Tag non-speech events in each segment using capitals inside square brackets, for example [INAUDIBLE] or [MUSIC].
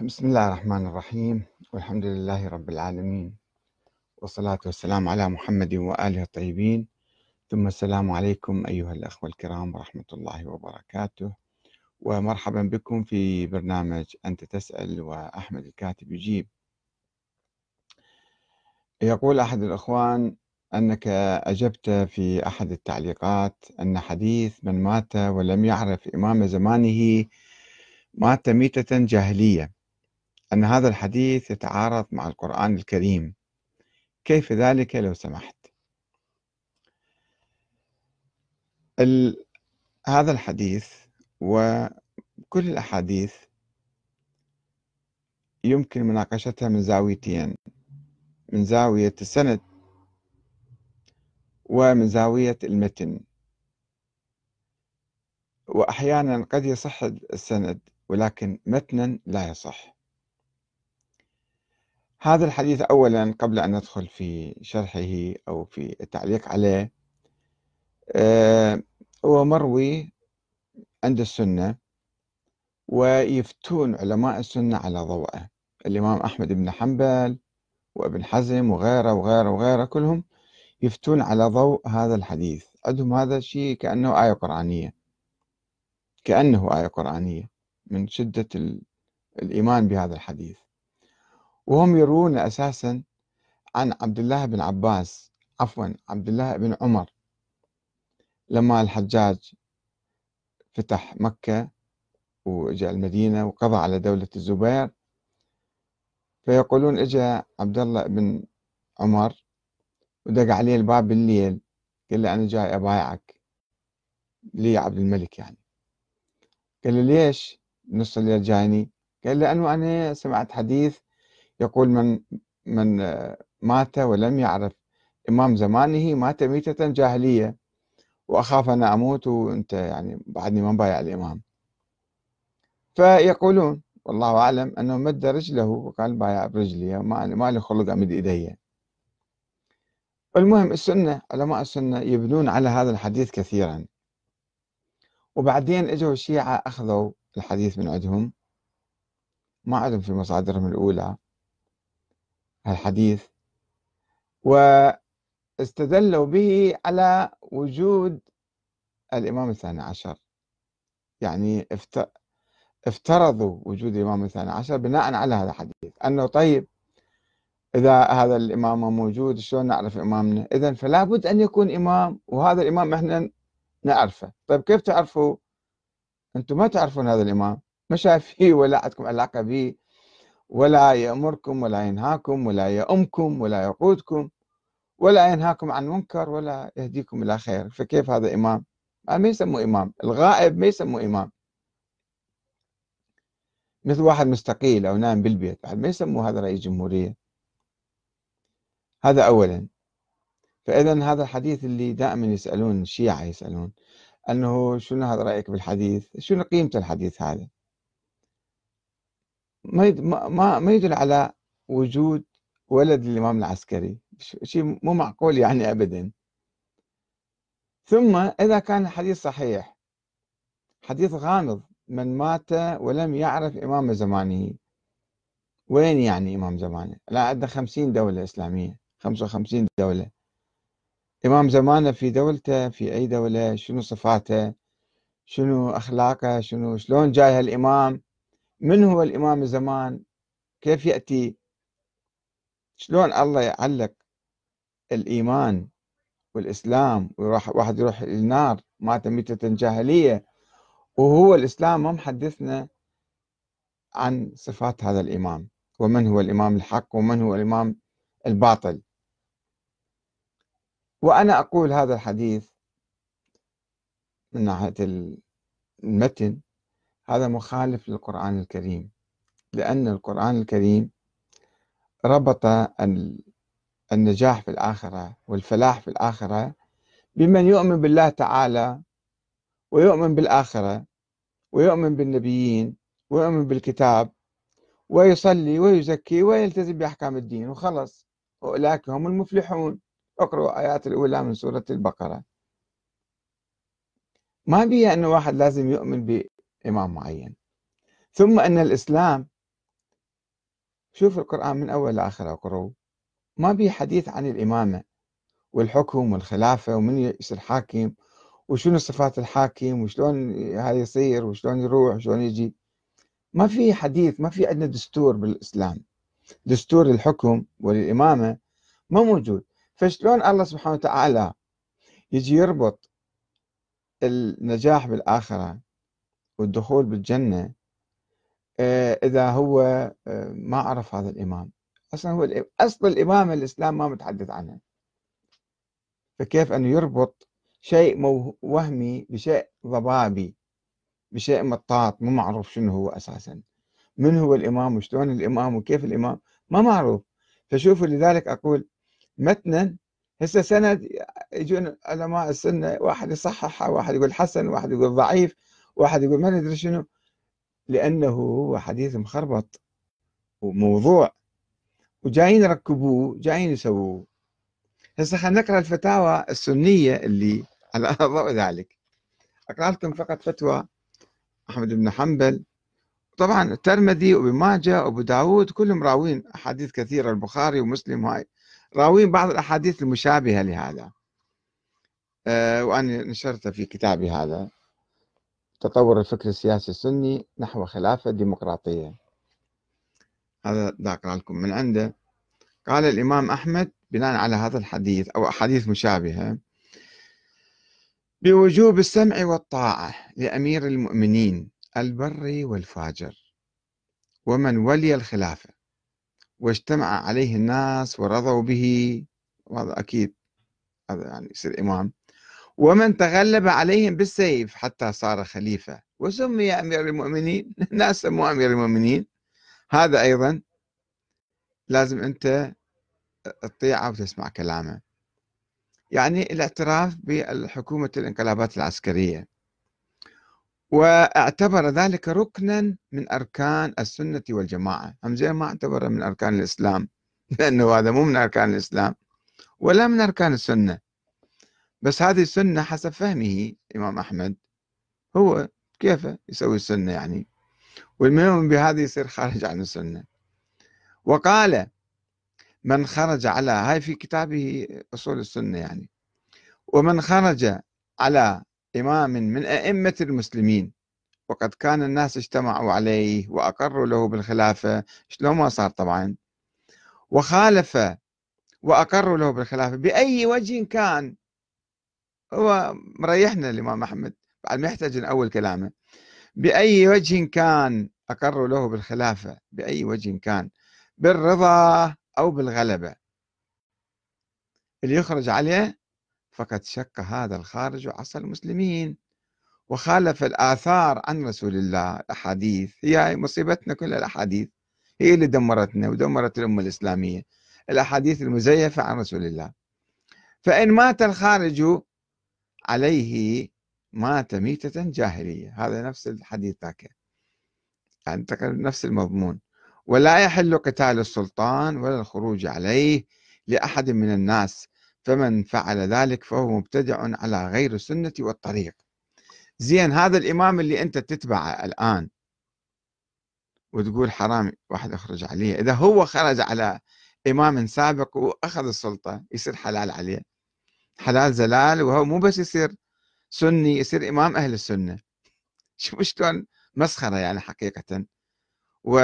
بسم الله الرحمن الرحيم. والحمد لله رب العالمين. والصلاة والسلام على محمد وآله الطيبين. ثم السلام عليكم أيها الأخوة الكرام ورحمة الله وبركاته. ومرحبا بكم في برنامج أنت تسأل وأحمد الكاتب يجيب. يقول أحد الأخوان أنك أجبت في أحد التعليقات أن حديث من مات ولم يعرف إمام زمانه مات ميتة جاهلية. أن هذا الحديث يتعارض مع القرآن الكريم. كيف ذلك لو سمحت؟ ال... هذا الحديث وكل الأحاديث يمكن مناقشتها من زاويتين من زاوية السند ومن زاوية المتن. وأحيانا قد يصح السند ولكن متنا لا يصح. هذا الحديث أولا قبل أن ندخل في شرحه أو في التعليق عليه آه، هو مروي عند السنة ويفتون علماء السنة على ضوءه. الإمام أحمد بن حنبل وابن حزم وغيره وغيره وغيره كلهم يفتون على ضوء هذا الحديث. عندهم هذا الشيء كأنه آية قرآنية. كأنه آية قرآنية من شدة الإيمان بهذا الحديث. وهم يروون أساسا عن عبد الله بن عباس عفوا عبد الله بن عمر. لما الحجاج فتح مكة وجاء المدينة وقضى على دولة الزبير فيقولون اجى عبد الله بن عمر ودق عليه الباب بالليل قال له أنا جاي أبايعك لي عبد الملك يعني. قال له ليش؟ نص الليل جايني. قال لأنه أنا سمعت حديث يقول من من مات ولم يعرف إمام زمانه مات ميتة جاهلية وأخاف أن أموت وأنت يعني بعدني ما بايع الإمام. فيقولون والله أعلم أنه مد رجله وقال بايع برجلي ما ما لي خلق أمد إيدي. المهم السنة علماء السنة يبنون على هذا الحديث كثيرا. وبعدين إجوا الشيعة أخذوا الحديث من عندهم. ما عندهم في مصادرهم الأولى. الحديث واستدلوا به على وجود الإمام الثاني عشر. يعني افترضوا وجود الإمام الثاني عشر بناء على هذا الحديث أنه طيب إذا هذا الإمام موجود شلون نعرف إمامنا؟ إذا فلا بد أن يكون إمام وهذا الإمام إحنا نعرفه. طيب كيف تعرفوا؟ أنتم ما تعرفون هذا الإمام ما شايفيه ولا عندكم علاقة به ولا يأمركم ولا ينهاكم ولا يأمكم ولا يقودكم ولا ينهاكم عن منكر ولا يهديكم إلى خير. فكيف هذا إمام؟ ما يسموه إمام. الغائب ما يسموه إمام. مثل واحد مستقيل أو نايم بالبيت ما يسموه هذا رئيس جمهورية. هذا أولا. فإذا هذا الحديث اللي دائما يسألون الشيعة يسألون أنه شنو هذا رأيك بالحديث؟ شنو قيمة الحديث هذا؟ ما ما يدل على وجود ولد الإمام العسكري. شيء مو معقول يعني أبدا. ثم إذا كان الحديث صحيح حديث غامض من مات ولم يعرف إمام زمانه. وين يعني إمام زمانه؟ لا عندنا خمسين دولة إسلامية خمسة وخمسين دولة. إمام زمانه في دولته في أي دولة شنو صفاته شنو أخلاقه شنو شلون جاي هالإمام؟ من هو الإمام الزمان كيف يأتي؟ شلون الله يعلق الإيمان والإسلام ويروح واحد يروح النار مات ميتة جاهلية. وهو الإسلام ما محدثنا عن صفات هذا الإمام. ومن هو الإمام الحق ومن هو الإمام الباطل. وأنا أقول هذا الحديث من ناحية المتن. هذا مخالف للقرآن الكريم لأن القرآن الكريم ربط النجاح في الآخرة والفلاح في الآخرة بمن يؤمن بالله تعالى ويؤمن بالآخرة ويؤمن بالنبيين ويؤمن بالكتاب ويصلي ويزكي ويلتزم بأحكام الدين وخلص. أولئك هم المفلحون. اقرأوا آيات الأولى من سورة البقرة. ما بيها أنه واحد لازم يؤمن إمام معين. ثم أن الإسلام شوف القرآن من أول لآخر أقرأه ما بي حديث عن الإمامة والحكم والخلافة ومن يصير حاكم وشنو صفات الحاكم وشلون هذا يصير وشلون يروح وشلون يجي. ما في حديث ما في عندنا دستور بالإسلام. دستور الحكم والإمامة ما موجود. فشلون الله سبحانه وتعالى يجي يربط النجاح بالآخرة؟ والدخول بالجنة آه، إذا هو آه، ما عرف هذا الإمام. أصلا هو أصل الإمامة الإسلام ما متحدث عنها فكيف أن يربط شيء وهمي بشيء ضبابي بشيء مطاط مو معروف شنو هو أساسا. من هو الإمام؟ وشلون الإمام؟ وكيف الإمام؟ ما معروف. فشوفوا لذلك أقول متنا هسه سند يجون علماء السنة واحد يصححها واحد يقول حسن واحد يقول ضعيف. واحد يقول ما ندري شنو؟ لأنه هو حديث مخربط وموضوع. وجايين يركبوه جايين يسووه. هسه خلينا نقرأ الفتاوى السنية اللي على [LAUGHS] ضوء ذلك. أقرأ لكم فقط فتوى أحمد بن حنبل. طبعا الترمذي وابن ماجه وأبو داود كلهم راوين أحاديث كثيرة البخاري ومسلم هاي. راوين بعض الأحاديث المشابهة لهذا. أه وأنا نشرت في كتابي هذا. تطور الفكر السياسي السني نحو خلافة ديمقراطية. هذا دا اقرا لكم من عنده. قال الإمام أحمد بناء على هذا الحديث أو أحاديث مشابهة بوجوب السمع والطاعة لأمير المؤمنين البر والفاجر ومن ولي الخلافة واجتمع عليه الناس ورضوا به. هذا أكيد هذا يعني يصير إمام. ومن تغلب عليهم بالسيف حتى صار خليفة. وسمي أمير المؤمنين. [LAUGHS] الناس سموه أمير المؤمنين. هذا أيضا لازم أنت تطيعه وتسمع كلامه. يعني الاعتراف بالحكومة الانقلابات العسكرية. واعتبر ذلك ركنا من أركان السنة والجماعة. هم زين ما اعتبره من أركان الإسلام لأنه هذا مو من أركان الإسلام ولا من أركان السنة. بس هذه السنة حسب فهمه إمام أحمد. هو كيف يسوي السنة يعني؟ والمهم بهذا يصير خارج عن السنة. وقال من خرج على هاي في كتابه أصول السنة يعني. ومن خرج على إمام من أئمة المسلمين وقد كان الناس اجتمعوا عليه وأقروا له بالخلافة. شلون ما صار طبعا. وخالف وأقروا له بالخلافة. بأي وجه كان. هو مريحنا الإمام أحمد. بعد ما يحتاج أول كلامه. بأي وجه كان أقروا له بالخلافة؟ بأي وجه كان. بالرضا أو بالغلبة. اللي يخرج عليه فقد شك هذا الخارج عصى المسلمين. وخالف الآثار عن رسول الله. الأحاديث. هي مصيبتنا كل الأحاديث. هي اللي دمرتنا ودمرت الأمة الإسلامية. الأحاديث المزيفة عن رسول الله. فإن مات الخارج عليه مات ميتة جاهلية. هذا نفس الحديث ذاك. يعني نفس المضمون. ولا يحل قتال السلطان ولا الخروج عليه لأحد من الناس. فمن فعل ذلك فهو مبتدع على غير السنة والطريق. زين هذا الإمام اللي أنت تتبعه الآن وتقول حرام واحد يخرج عليه. إذا هو خرج على إمام سابق وأخذ السلطة يصير حلال عليه. حلال زلال وهو مو بس يصير سني يصير إمام أهل السنة. [LAUGHS] شوف شلون مسخرة يعني حقيقة. و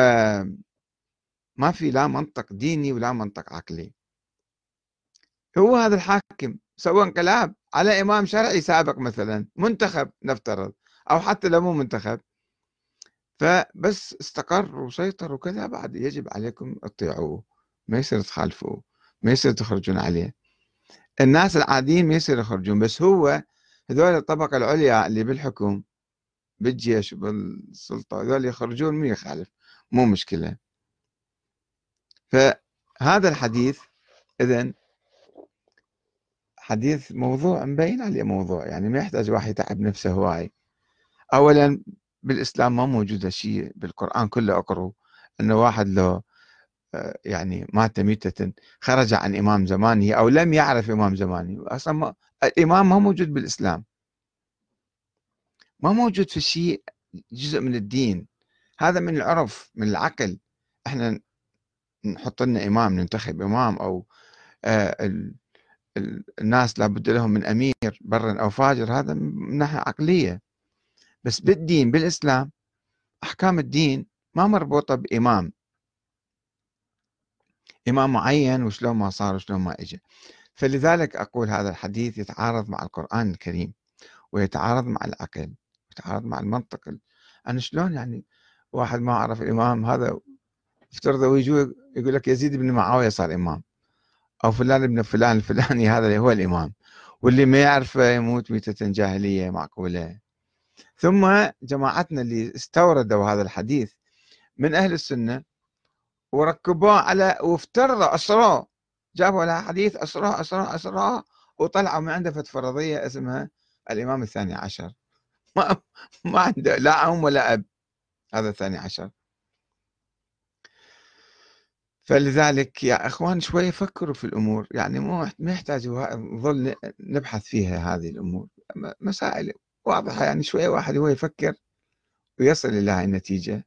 ما في لا منطق ديني ولا منطق عقلي. هو هذا الحاكم سوى انقلاب على إمام شرعي سابق مثلا منتخب نفترض أو حتى لو مو منتخب. فبس استقر وسيطر وكذا بعد يجب عليكم تطيعوه ما يصير تخالفوه ما يصير تخرجون عليه. الناس العاديين ما يصير يخرجون بس هو هذول الطبقة العليا اللي بالحكم بالجيش بالسلطة هذول يخرجون مو يخالف مو مشكلة. فهذا الحديث إذا حديث موضوع مبين عليه موضوع يعني ما يحتاج واحد يتعب نفسه هواي. أولا بالإسلام ما موجود شيء بالقرآن كله أقروا أنه واحد لو يعني مات ميتة خرج عن إمام زمانه أو لم يعرف إمام زمانه. أصلا ما الإمام ما موجود بالإسلام. ما موجود في شيء جزء من الدين. هذا من العرف من العقل. إحنا نحط لنا إمام ننتخب إمام أو آه، الناس لابد لهم من أمير برا أو فاجر. هذا من ناحية عقلية. بس بالدين بالإسلام أحكام الدين ما مربوطة بإمام. إمام معين وشلون ما صار وشلون ما إجا. فلذلك أقول هذا الحديث يتعارض مع القرآن الكريم ويتعارض مع العقل يتعارض مع المنطق. أنا شلون يعني واحد ما أعرف الإمام هذا؟ افترضوا ويجوا يقول لك يزيد بن معاوية صار إمام أو فلان ابن فلان الفلاني هذا اللي هو الإمام واللي ما يعرفه يموت ميتة جاهلية معقولة. ثم جماعتنا اللي استوردوا هذا الحديث من أهل السنة وركبوه على وافترضوا أسروه جابوا له حديث أسروه أسروه أسروه وطلعوا من عنده فرضية اسمها الإمام الثاني عشر. [LAUGHS] ما ما عنده لا أم ولا أب. هذا الثاني عشر. فلذلك يا إخوان شوي فكروا في الأمور. يعني مو ما يحتاج نظل نبحث فيها هذه الأمور. مسائل واضحة. يعني شوي واحد هو يفكر ويصل إلى هاي النتيجة.